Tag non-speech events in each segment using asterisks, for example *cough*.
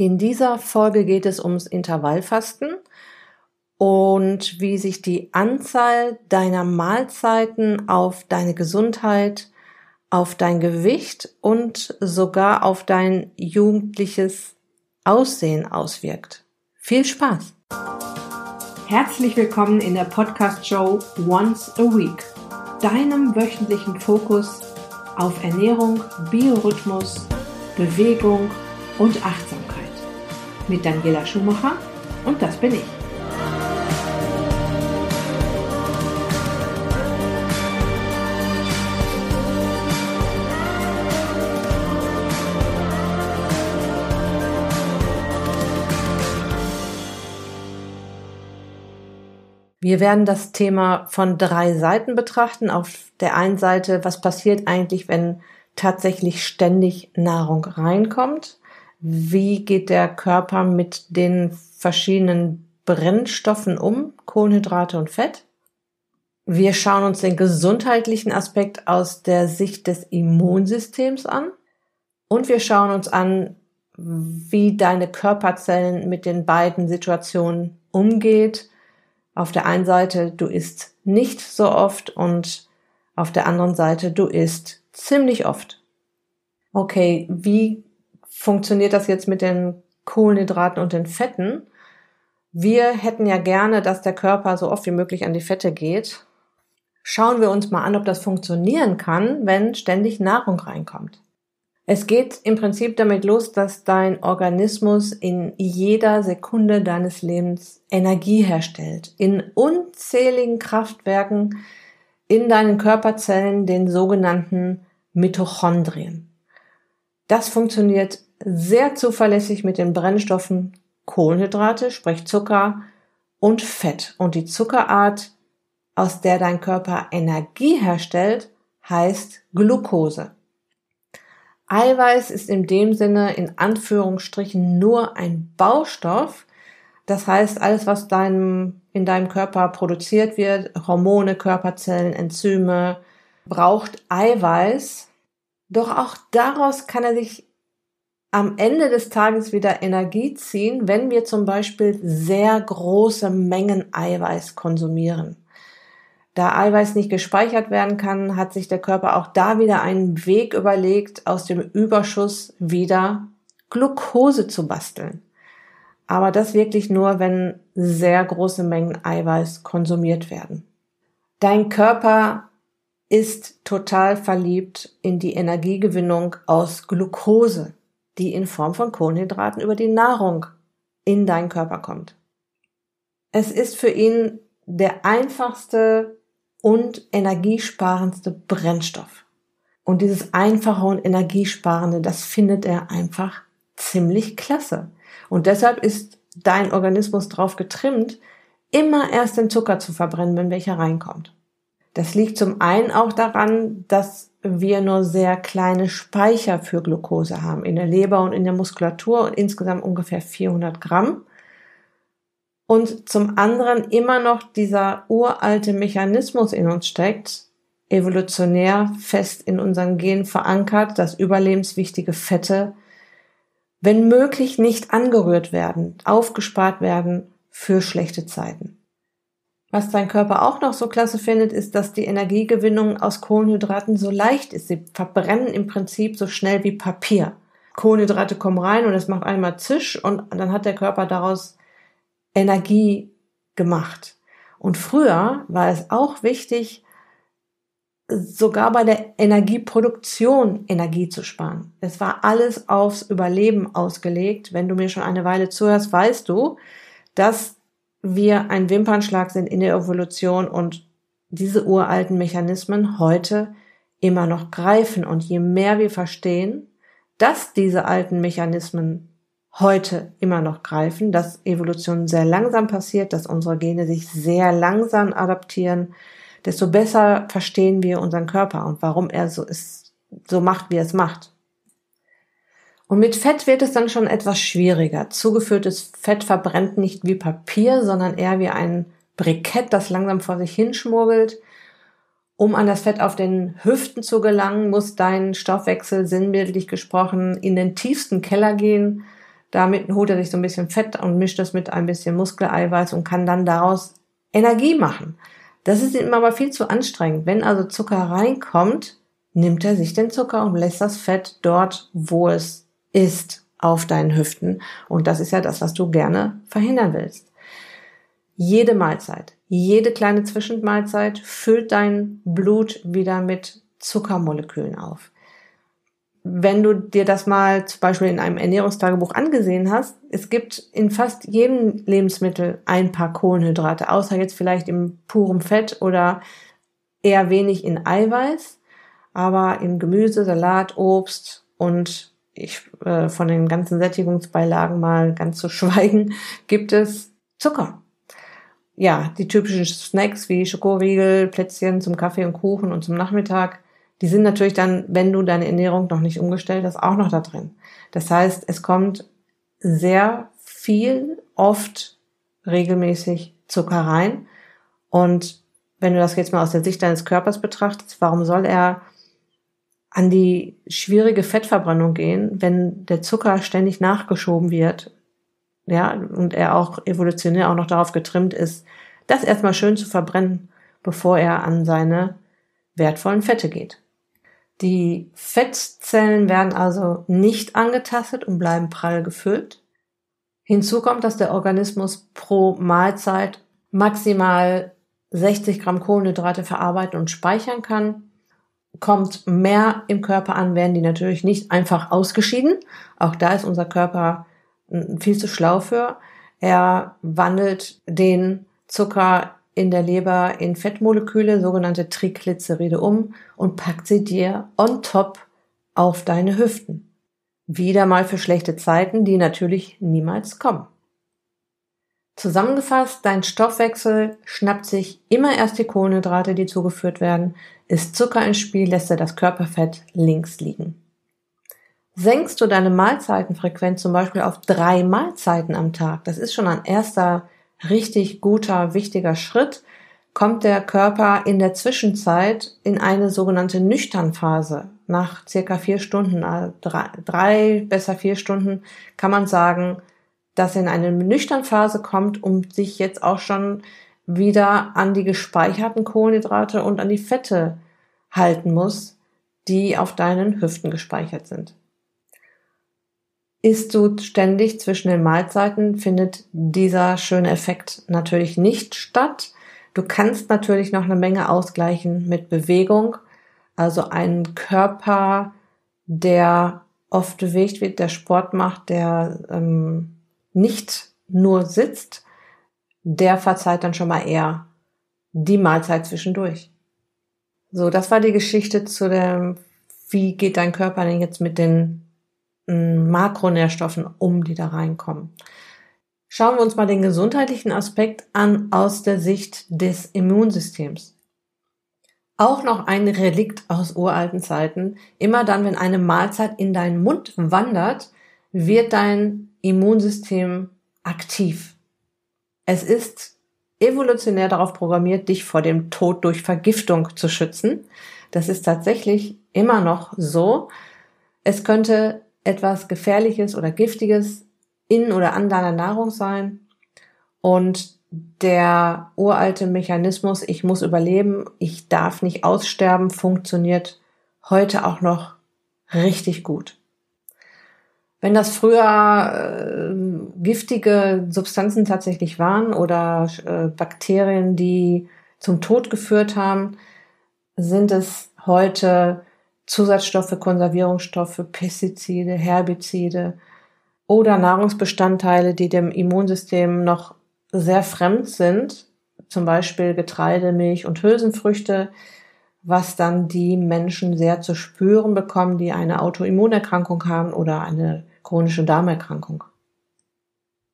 In dieser Folge geht es ums Intervallfasten und wie sich die Anzahl deiner Mahlzeiten auf deine Gesundheit, auf dein Gewicht und sogar auf dein jugendliches Aussehen auswirkt. Viel Spaß! Herzlich willkommen in der Podcast-Show Once a Week, deinem wöchentlichen Fokus auf Ernährung, Biorhythmus, Bewegung und Achtsamkeit mit Daniela Schumacher und das bin ich. Wir werden das Thema von drei Seiten betrachten. Auf der einen Seite, was passiert eigentlich, wenn tatsächlich ständig Nahrung reinkommt? Wie geht der Körper mit den verschiedenen Brennstoffen um, Kohlenhydrate und Fett. Wir schauen uns den gesundheitlichen Aspekt aus der Sicht des Immunsystems an und wir schauen uns an, wie deine Körperzellen mit den beiden Situationen umgeht. Auf der einen Seite, du isst nicht so oft und auf der anderen Seite, du isst ziemlich oft. Okay, wie funktioniert das jetzt mit den Kohlenhydraten und den Fetten? Wir hätten ja gerne, dass der Körper so oft wie möglich an die Fette geht. Schauen wir uns mal an, ob das funktionieren kann, wenn ständig Nahrung reinkommt. Es geht im Prinzip damit los, dass dein Organismus in jeder Sekunde deines Lebens Energie herstellt. In unzähligen Kraftwerken in deinen Körperzellen, den sogenannten Mitochondrien. Das funktioniert sehr zuverlässig mit den Brennstoffen Kohlenhydrate, sprich Zucker und Fett. Und die Zuckerart, aus der dein Körper Energie herstellt, heißt Glucose. Eiweiß ist in dem Sinne in Anführungsstrichen nur ein Baustoff. Das heißt, alles, was deinem, in deinem Körper produziert wird, Hormone, Körperzellen, Enzyme, braucht Eiweiß. Doch auch daraus kann er sich am Ende des Tages wieder Energie ziehen, wenn wir zum Beispiel sehr große Mengen Eiweiß konsumieren. Da Eiweiß nicht gespeichert werden kann, hat sich der Körper auch da wieder einen Weg überlegt, aus dem Überschuss wieder Glucose zu basteln. Aber das wirklich nur, wenn sehr große Mengen Eiweiß konsumiert werden. Dein Körper ist total verliebt in die Energiegewinnung aus Glucose die in Form von Kohlenhydraten über die Nahrung in deinen Körper kommt. Es ist für ihn der einfachste und energiesparendste Brennstoff. Und dieses einfache und energiesparende, das findet er einfach ziemlich klasse. Und deshalb ist dein Organismus drauf getrimmt, immer erst den Zucker zu verbrennen, wenn welcher reinkommt. Das liegt zum einen auch daran, dass wir nur sehr kleine Speicher für Glucose haben, in der Leber und in der Muskulatur und insgesamt ungefähr 400 Gramm. Und zum anderen immer noch dieser uralte Mechanismus in uns steckt, evolutionär fest in unseren Genen verankert, dass überlebenswichtige Fette, wenn möglich, nicht angerührt werden, aufgespart werden für schlechte Zeiten. Was dein Körper auch noch so klasse findet, ist, dass die Energiegewinnung aus Kohlenhydraten so leicht ist. Sie verbrennen im Prinzip so schnell wie Papier. Kohlenhydrate kommen rein und es macht einmal Zisch und dann hat der Körper daraus Energie gemacht. Und früher war es auch wichtig, sogar bei der Energieproduktion Energie zu sparen. Es war alles aufs Überleben ausgelegt. Wenn du mir schon eine Weile zuhörst, weißt du, dass wir ein Wimpernschlag sind in der Evolution und diese uralten Mechanismen heute immer noch greifen. Und je mehr wir verstehen, dass diese alten Mechanismen heute immer noch greifen, dass Evolution sehr langsam passiert, dass unsere Gene sich sehr langsam adaptieren, desto besser verstehen wir unseren Körper und warum er so ist, so macht, wie er es macht. Und mit Fett wird es dann schon etwas schwieriger. Zugeführtes Fett verbrennt nicht wie Papier, sondern eher wie ein Brikett, das langsam vor sich hinschmuggelt. Um an das Fett auf den Hüften zu gelangen, muss dein Stoffwechsel sinnbildlich gesprochen in den tiefsten Keller gehen. Damit holt er sich so ein bisschen Fett und mischt das mit ein bisschen Muskeleiweiß und kann dann daraus Energie machen. Das ist ihm aber viel zu anstrengend. Wenn also Zucker reinkommt, nimmt er sich den Zucker und lässt das Fett dort, wo es ist, auf deinen Hüften. Und das ist ja das, was du gerne verhindern willst. Jede Mahlzeit, jede kleine Zwischenmahlzeit füllt dein Blut wieder mit Zuckermolekülen auf wenn du dir das mal zum Beispiel in einem Ernährungstagebuch angesehen hast, es gibt in fast jedem Lebensmittel ein paar Kohlenhydrate, außer jetzt vielleicht im purem Fett oder eher wenig in Eiweiß, aber im Gemüse, Salat, Obst und ich, äh, von den ganzen Sättigungsbeilagen mal ganz zu *laughs* schweigen, gibt es Zucker. Ja, die typischen Snacks wie Schokoriegel, Plätzchen zum Kaffee und Kuchen und zum Nachmittag die sind natürlich dann, wenn du deine Ernährung noch nicht umgestellt hast, auch noch da drin. Das heißt, es kommt sehr viel, oft regelmäßig Zucker rein. Und wenn du das jetzt mal aus der Sicht deines Körpers betrachtest, warum soll er an die schwierige Fettverbrennung gehen, wenn der Zucker ständig nachgeschoben wird, ja, und er auch evolutionär auch noch darauf getrimmt ist, das erstmal schön zu verbrennen, bevor er an seine wertvollen Fette geht. Die Fettzellen werden also nicht angetastet und bleiben prall gefüllt. Hinzu kommt, dass der Organismus pro Mahlzeit maximal 60 Gramm Kohlenhydrate verarbeiten und speichern kann. Kommt mehr im Körper an, werden die natürlich nicht einfach ausgeschieden. Auch da ist unser Körper viel zu schlau für. Er wandelt den Zucker in der Leber in Fettmoleküle, sogenannte Triglyceride, um und packt sie dir on top auf deine Hüften. Wieder mal für schlechte Zeiten, die natürlich niemals kommen. Zusammengefasst, dein Stoffwechsel schnappt sich immer erst die Kohlenhydrate, die zugeführt werden. Ist Zucker ins Spiel, lässt er das Körperfett links liegen. Senkst du deine Mahlzeitenfrequenz zum Beispiel auf drei Mahlzeiten am Tag, das ist schon ein erster richtig guter, wichtiger Schritt, kommt der Körper in der Zwischenzeit in eine sogenannte Nüchternphase. Nach circa vier Stunden, äh, drei, drei besser vier Stunden, kann man sagen, dass er in eine Nüchternphase kommt, um sich jetzt auch schon wieder an die gespeicherten Kohlenhydrate und an die Fette halten muss, die auf deinen Hüften gespeichert sind. Isst du ständig zwischen den Mahlzeiten, findet dieser schöne Effekt natürlich nicht statt. Du kannst natürlich noch eine Menge ausgleichen mit Bewegung. Also ein Körper, der oft bewegt wird, der Sport macht, der ähm, nicht nur sitzt, der verzeiht dann schon mal eher die Mahlzeit zwischendurch. So, das war die Geschichte zu dem, wie geht dein Körper denn jetzt mit den Makronährstoffen um, die da reinkommen. Schauen wir uns mal den gesundheitlichen Aspekt an aus der Sicht des Immunsystems. Auch noch ein Relikt aus uralten Zeiten. Immer dann, wenn eine Mahlzeit in deinen Mund wandert, wird dein Immunsystem aktiv. Es ist evolutionär darauf programmiert, dich vor dem Tod durch Vergiftung zu schützen. Das ist tatsächlich immer noch so. Es könnte etwas Gefährliches oder Giftiges in oder an deiner Nahrung sein. Und der uralte Mechanismus, ich muss überleben, ich darf nicht aussterben, funktioniert heute auch noch richtig gut. Wenn das früher äh, giftige Substanzen tatsächlich waren oder äh, Bakterien, die zum Tod geführt haben, sind es heute Zusatzstoffe, Konservierungsstoffe, Pestizide, Herbizide oder Nahrungsbestandteile, die dem Immunsystem noch sehr fremd sind, zum Beispiel Getreide, Milch und Hülsenfrüchte, was dann die Menschen sehr zu spüren bekommen, die eine Autoimmunerkrankung haben oder eine chronische Darmerkrankung.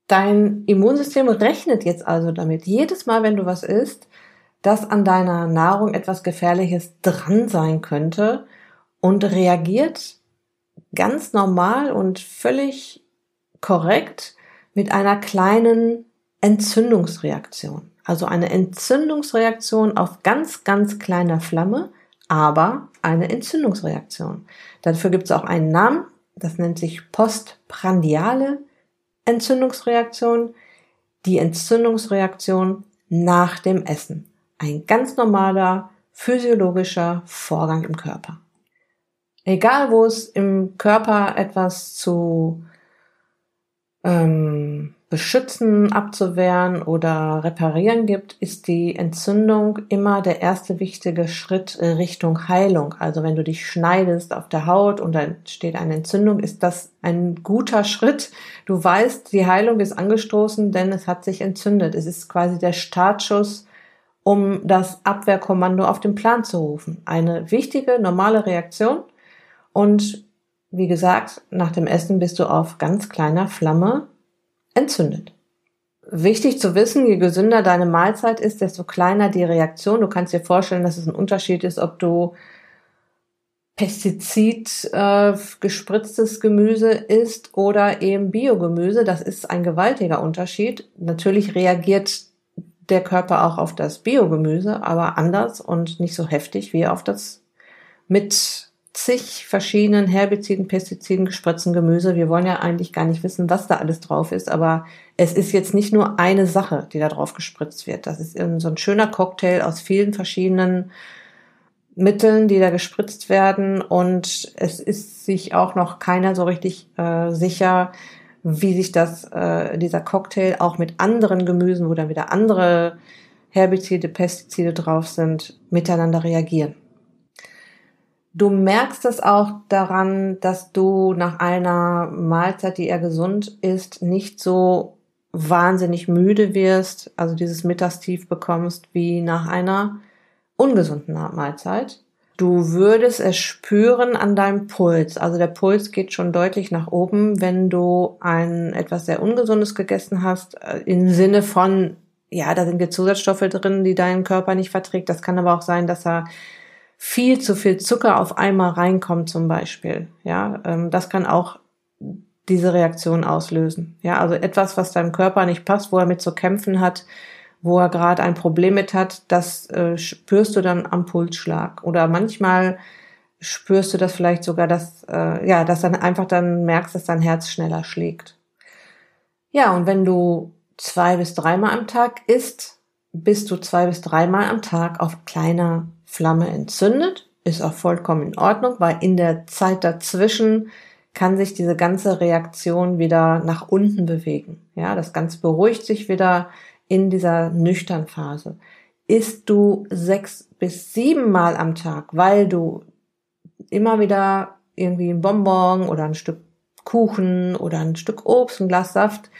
Dein Immunsystem rechnet jetzt also damit, jedes Mal, wenn du was isst, dass an deiner Nahrung etwas Gefährliches dran sein könnte und reagiert ganz normal und völlig korrekt mit einer kleinen Entzündungsreaktion. Also eine Entzündungsreaktion auf ganz, ganz kleiner Flamme, aber eine Entzündungsreaktion. Dafür gibt es auch einen Namen, das nennt sich postprandiale Entzündungsreaktion, die Entzündungsreaktion nach dem Essen. Ein ganz normaler physiologischer Vorgang im Körper. Egal wo es im Körper etwas zu ähm, beschützen, abzuwehren oder reparieren gibt, ist die Entzündung immer der erste wichtige Schritt Richtung Heilung. Also wenn du dich schneidest auf der Haut und da entsteht eine Entzündung, ist das ein guter Schritt. Du weißt, die Heilung ist angestoßen, denn es hat sich entzündet. Es ist quasi der Startschuss, um das Abwehrkommando auf den Plan zu rufen. Eine wichtige, normale Reaktion. Und wie gesagt, nach dem Essen bist du auf ganz kleiner Flamme entzündet. Wichtig zu wissen, je gesünder deine Mahlzeit ist, desto kleiner die Reaktion. Du kannst dir vorstellen, dass es ein Unterschied ist, ob du Pestizid äh, gespritztes Gemüse isst oder eben Biogemüse. Das ist ein gewaltiger Unterschied. Natürlich reagiert der Körper auch auf das Biogemüse, aber anders und nicht so heftig wie auf das mit zig verschiedenen Herbiziden, Pestiziden gespritzten Gemüse. Wir wollen ja eigentlich gar nicht wissen, was da alles drauf ist, aber es ist jetzt nicht nur eine Sache, die da drauf gespritzt wird. Das ist so ein schöner Cocktail aus vielen verschiedenen Mitteln, die da gespritzt werden und es ist sich auch noch keiner so richtig äh, sicher, wie sich das äh, dieser Cocktail auch mit anderen Gemüsen, wo dann wieder andere Herbizide, Pestizide drauf sind, miteinander reagieren. Du merkst es auch daran, dass du nach einer Mahlzeit, die eher gesund ist, nicht so wahnsinnig müde wirst, also dieses Mittagstief bekommst, wie nach einer ungesunden Mahlzeit. Du würdest es spüren an deinem Puls. Also der Puls geht schon deutlich nach oben, wenn du ein etwas sehr Ungesundes gegessen hast, äh, im Sinne von, ja, da sind Zusatzstoffe drin, die dein Körper nicht verträgt. Das kann aber auch sein, dass er viel zu viel Zucker auf einmal reinkommt zum Beispiel. Ja, ähm, das kann auch diese Reaktion auslösen. Ja, also etwas, was deinem Körper nicht passt, wo er mit zu kämpfen hat, wo er gerade ein Problem mit hat, das äh, spürst du dann am Pulsschlag. Oder manchmal spürst du das vielleicht sogar, dass, äh, ja, dass dann einfach dann merkst, dass dein Herz schneller schlägt. Ja, und wenn du zwei bis dreimal am Tag isst, bist du zwei bis dreimal am Tag auf kleiner Flamme entzündet, ist auch vollkommen in Ordnung, weil in der Zeit dazwischen kann sich diese ganze Reaktion wieder nach unten bewegen. Ja, das Ganze beruhigt sich wieder in dieser nüchtern Phase. Isst du sechs bis sieben Mal am Tag, weil du immer wieder irgendwie ein Bonbon oder ein Stück Kuchen oder ein Stück Obst, ein Glas Saft,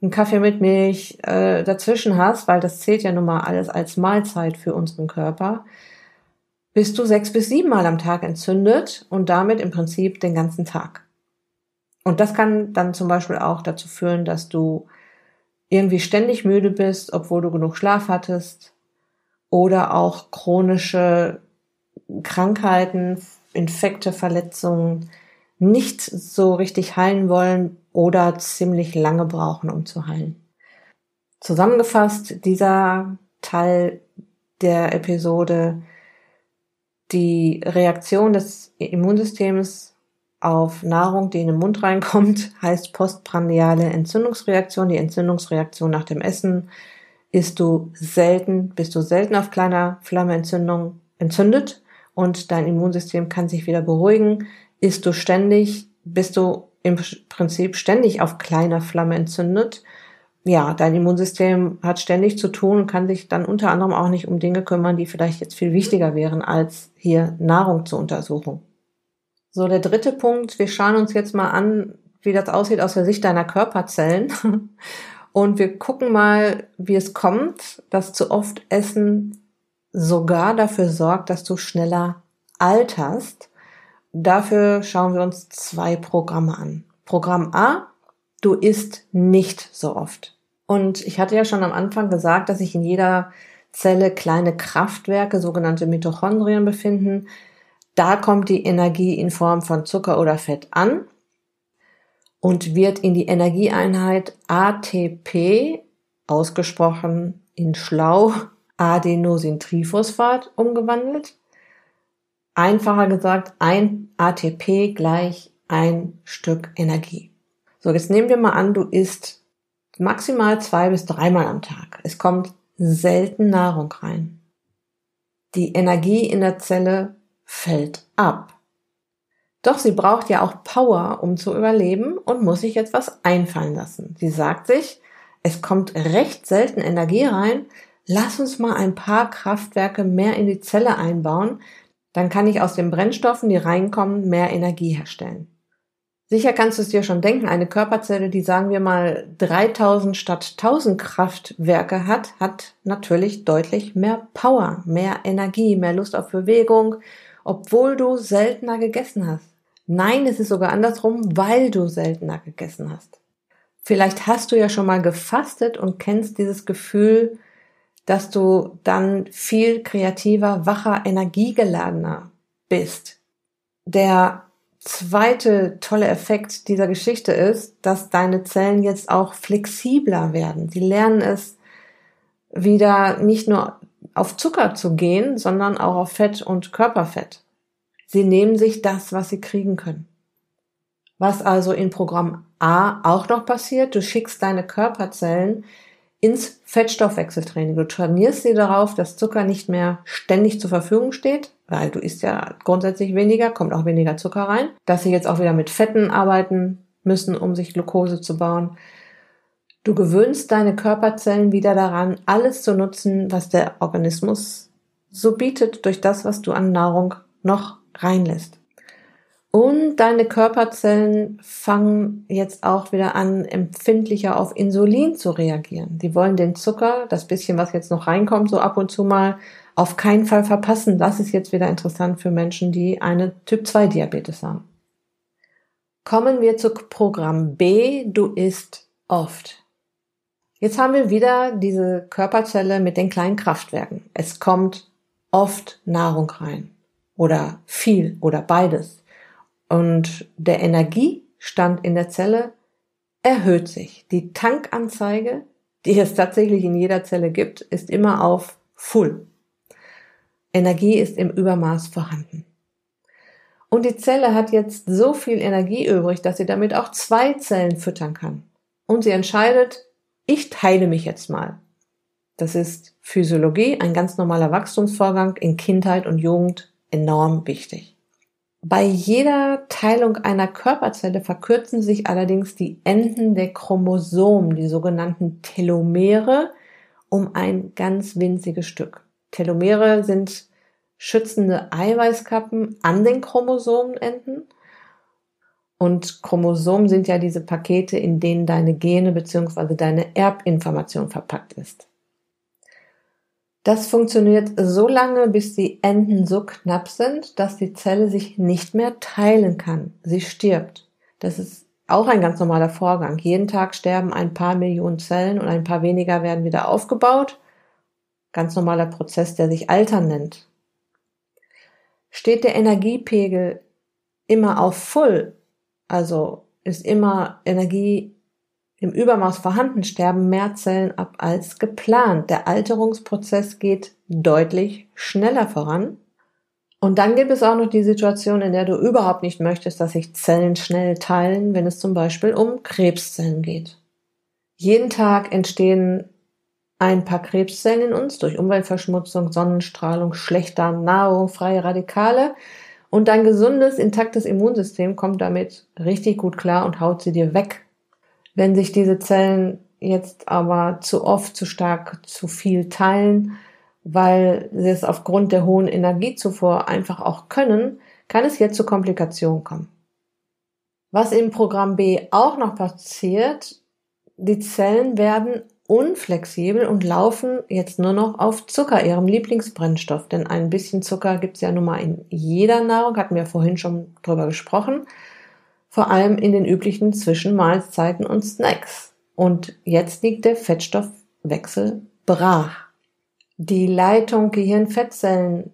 einen Kaffee mit Milch äh, dazwischen hast, weil das zählt ja nun mal alles als Mahlzeit für unseren Körper, bist du sechs bis sieben Mal am Tag entzündet und damit im Prinzip den ganzen Tag. Und das kann dann zum Beispiel auch dazu führen, dass du irgendwie ständig müde bist, obwohl du genug Schlaf hattest, oder auch chronische Krankheiten, Infekte, Verletzungen nicht so richtig heilen wollen oder ziemlich lange brauchen, um zu heilen. Zusammengefasst, dieser Teil der Episode die Reaktion des Immunsystems auf Nahrung, die in den Mund reinkommt, *laughs* heißt postprandiale Entzündungsreaktion. Die Entzündungsreaktion nach dem Essen ist du selten, bist du selten auf kleiner Flamme Entzündung entzündet und dein Immunsystem kann sich wieder beruhigen. Ist du ständig, bist du im Prinzip ständig auf kleiner Flamme entzündet ja, dein Immunsystem hat ständig zu tun und kann sich dann unter anderem auch nicht um Dinge kümmern, die vielleicht jetzt viel wichtiger wären, als hier Nahrung zu untersuchen. So, der dritte Punkt. Wir schauen uns jetzt mal an, wie das aussieht aus der Sicht deiner Körperzellen. *laughs* Und wir gucken mal, wie es kommt, dass zu oft Essen sogar dafür sorgt, dass du schneller alterst. Dafür schauen wir uns zwei Programme an. Programm A, du isst nicht so oft. Und ich hatte ja schon am Anfang gesagt, dass sich in jeder Zelle kleine Kraftwerke, sogenannte Mitochondrien befinden. Da kommt die Energie in Form von Zucker oder Fett an und wird in die Energieeinheit ATP, ausgesprochen in schlau, Adenosintriphosphat umgewandelt. Einfacher gesagt, ein ATP gleich ein Stück Energie. So, jetzt nehmen wir mal an, du isst maximal zwei bis dreimal am Tag. Es kommt selten Nahrung rein. Die Energie in der Zelle fällt ab. Doch sie braucht ja auch Power, um zu überleben und muss sich jetzt was einfallen lassen. Sie sagt sich, es kommt recht selten Energie rein, lass uns mal ein paar Kraftwerke mehr in die Zelle einbauen, dann kann ich aus den Brennstoffen, die reinkommen, mehr Energie herstellen. Sicher kannst du es dir schon denken, eine Körperzelle, die sagen wir mal 3000 statt 1000 Kraftwerke hat, hat natürlich deutlich mehr Power, mehr Energie, mehr Lust auf Bewegung, obwohl du seltener gegessen hast. Nein, es ist sogar andersrum, weil du seltener gegessen hast. Vielleicht hast du ja schon mal gefastet und kennst dieses Gefühl, dass du dann viel kreativer, wacher, energiegeladener bist. Der zweite tolle Effekt dieser Geschichte ist, dass deine Zellen jetzt auch flexibler werden. Sie lernen es wieder nicht nur auf Zucker zu gehen, sondern auch auf Fett und Körperfett. Sie nehmen sich das, was sie kriegen können. Was also in Programm A auch noch passiert, du schickst deine Körperzellen ins Fettstoffwechseltraining. Du trainierst sie darauf, dass Zucker nicht mehr ständig zur Verfügung steht, weil du isst ja grundsätzlich weniger, kommt auch weniger Zucker rein, dass sie jetzt auch wieder mit Fetten arbeiten müssen, um sich Glucose zu bauen. Du gewöhnst deine Körperzellen wieder daran, alles zu nutzen, was der Organismus so bietet, durch das, was du an Nahrung noch reinlässt. Und deine Körperzellen fangen jetzt auch wieder an, empfindlicher auf Insulin zu reagieren. Die wollen den Zucker, das bisschen, was jetzt noch reinkommt, so ab und zu mal, auf keinen Fall verpassen. Das ist jetzt wieder interessant für Menschen, die eine Typ-2-Diabetes haben. Kommen wir zu Programm B. Du isst oft. Jetzt haben wir wieder diese Körperzelle mit den kleinen Kraftwerken. Es kommt oft Nahrung rein. Oder viel oder beides. Und der Energiestand in der Zelle erhöht sich. Die Tankanzeige, die es tatsächlich in jeder Zelle gibt, ist immer auf Full. Energie ist im Übermaß vorhanden. Und die Zelle hat jetzt so viel Energie übrig, dass sie damit auch zwei Zellen füttern kann. Und sie entscheidet, ich teile mich jetzt mal. Das ist Physiologie, ein ganz normaler Wachstumsvorgang in Kindheit und Jugend enorm wichtig. Bei jeder Teilung einer Körperzelle verkürzen sich allerdings die Enden der Chromosomen, die sogenannten Telomere, um ein ganz winziges Stück. Telomere sind schützende Eiweißkappen an den Chromosomenenden. Und Chromosomen sind ja diese Pakete, in denen deine Gene bzw. deine Erbinformation verpackt ist. Das funktioniert so lange, bis die Enden so knapp sind, dass die Zelle sich nicht mehr teilen kann. Sie stirbt. Das ist auch ein ganz normaler Vorgang. Jeden Tag sterben ein paar Millionen Zellen und ein paar weniger werden wieder aufgebaut. Ganz normaler Prozess, der sich Altern nennt. Steht der Energiepegel immer auf Full, also ist immer Energie im Übermaß vorhanden, sterben mehr Zellen ab als geplant. Der Alterungsprozess geht deutlich schneller voran. Und dann gibt es auch noch die Situation, in der du überhaupt nicht möchtest, dass sich Zellen schnell teilen, wenn es zum Beispiel um Krebszellen geht. Jeden Tag entstehen ein paar Krebszellen in uns durch Umweltverschmutzung, Sonnenstrahlung, schlechter Nahrung, freie Radikale. Und dein gesundes, intaktes Immunsystem kommt damit richtig gut klar und haut sie dir weg, wenn sich diese Zellen jetzt aber zu oft, zu stark, zu viel teilen, weil sie es aufgrund der hohen Energiezufuhr einfach auch können, kann es jetzt zu Komplikationen kommen. Was im Programm B auch noch passiert, die Zellen werden unflexibel und laufen jetzt nur noch auf Zucker, ihrem Lieblingsbrennstoff. Denn ein bisschen Zucker gibt's ja nun mal in jeder Nahrung, hatten wir vorhin schon drüber gesprochen vor allem in den üblichen Zwischenmahlzeiten und Snacks. Und jetzt liegt der Fettstoffwechsel brach. Die Leitung Gehirn-Fettzellen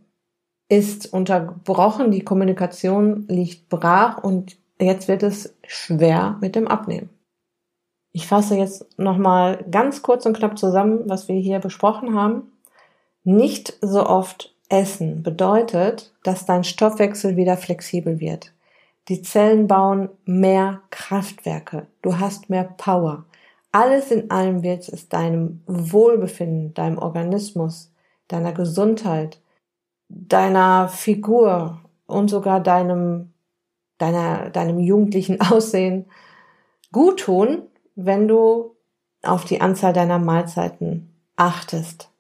ist unterbrochen, die Kommunikation liegt brach und jetzt wird es schwer mit dem Abnehmen. Ich fasse jetzt nochmal ganz kurz und knapp zusammen, was wir hier besprochen haben. Nicht so oft essen bedeutet, dass dein Stoffwechsel wieder flexibel wird. Die Zellen bauen mehr Kraftwerke. Du hast mehr Power. Alles in allem wird es deinem Wohlbefinden, deinem Organismus, deiner Gesundheit, deiner Figur und sogar deinem, deiner, deinem jugendlichen *laughs* Aussehen gut tun, wenn du auf die Anzahl deiner Mahlzeiten achtest.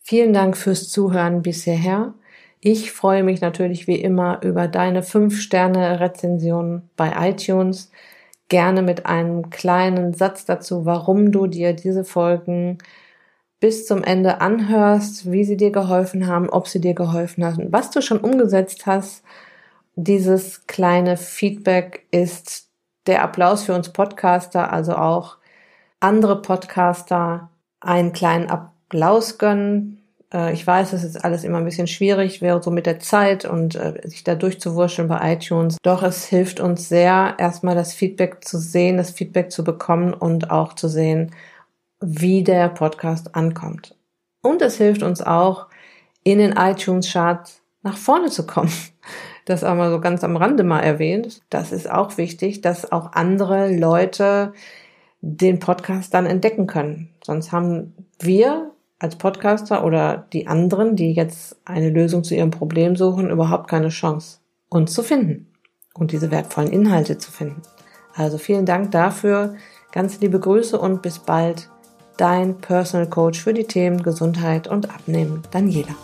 Vielen Dank fürs Zuhören bisher. Ich freue mich natürlich wie immer über deine 5-Sterne-Rezension bei iTunes. Gerne mit einem kleinen Satz dazu, warum du dir diese Folgen bis zum Ende anhörst, wie sie dir geholfen haben, ob sie dir geholfen haben, was du schon umgesetzt hast. Dieses kleine Feedback ist der Applaus für uns Podcaster, also auch andere Podcaster einen kleinen Applaus gönnen, äh, ich weiß, es ist alles immer ein bisschen schwierig, wäre so mit der Zeit und äh, sich da durchzuwurscheln bei iTunes. Doch es hilft uns sehr, erstmal das Feedback zu sehen, das Feedback zu bekommen und auch zu sehen, wie der Podcast ankommt. Und es hilft uns auch, in den iTunes-Charts nach vorne zu kommen. Das mal so ganz am Rande mal erwähnt. Das ist auch wichtig, dass auch andere Leute den Podcast dann entdecken können. Sonst haben wir als Podcaster oder die anderen, die jetzt eine Lösung zu ihrem Problem suchen, überhaupt keine Chance, uns zu finden und diese wertvollen Inhalte zu finden. Also vielen Dank dafür, ganz liebe Grüße und bis bald, dein Personal Coach für die Themen Gesundheit und Abnehmen, Daniela.